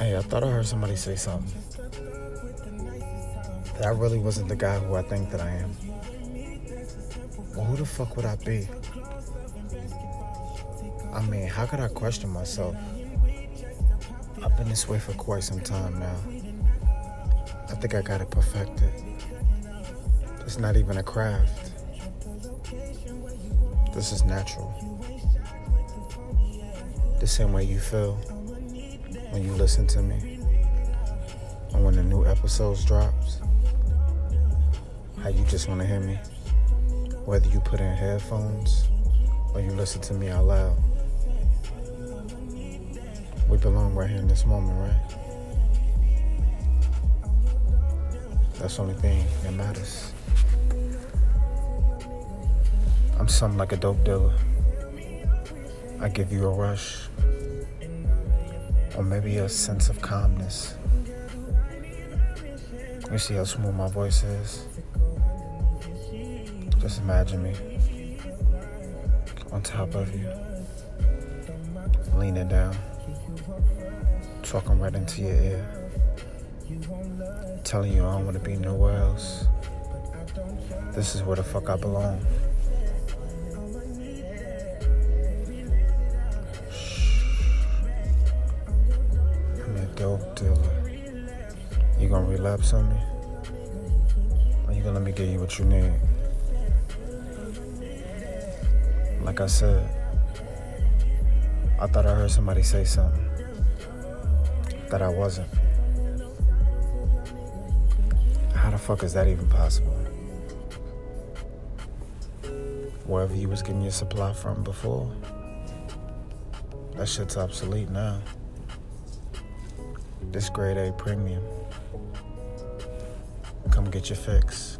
Hey, I thought I heard somebody say something. That I really wasn't the guy who I think that I am. Well, who the fuck would I be? I mean, how could I question myself? I've been this way for quite some time now. I think I got it perfected. It's not even a craft. This is natural. The same way you feel when you listen to me and when the new episodes drops. How you just want to hear me. Whether you put in headphones or you listen to me out loud. We belong right here in this moment, right? That's the only thing that matters. I'm something like a dope dealer. I give you a rush, or maybe a sense of calmness. You see how smooth my voice is? Just imagine me on top of you, leaning down, talking right into your ear telling you I don't want to be nowhere else. This is where the fuck I belong. Dope dealer. Uh, you gonna relapse on me? Or you gonna let me get you what you need? Like I said, I thought I heard somebody say something that I wasn't. How the fuck is that even possible? Wherever you was getting your supply from before, that shit's obsolete now. This grade A premium. Come get your fix.